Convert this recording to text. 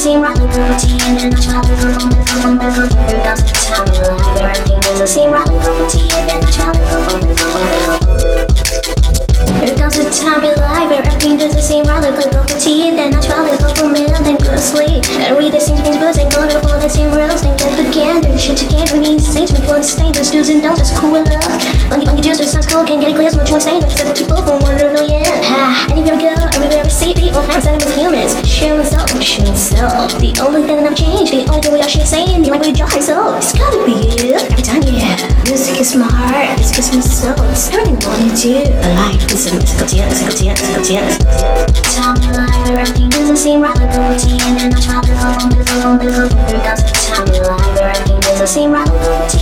seem right routine And much rather go the the comes the time to live Everything doesn't seem right with the routine And much rather on the go the to the go for me than go sleep. And read the same things but I to the same rules And get again and things the and cool enough Only, only do's or sounds cool Can't get a glimpse what you want to say But it's sending with humans Sharing self, sharing self The only thing that I've changed The only thing we are shit saying The language I so It's gotta be you. Every time yeah Music is my heart Music is my soul. It's everything I wanna do Life. Is a musical dance, musical dance, musical dance Tell me like everything doesn't seem right like a routine And I try to go on, to go on, go on Tell me like everything doesn't seem right like a routine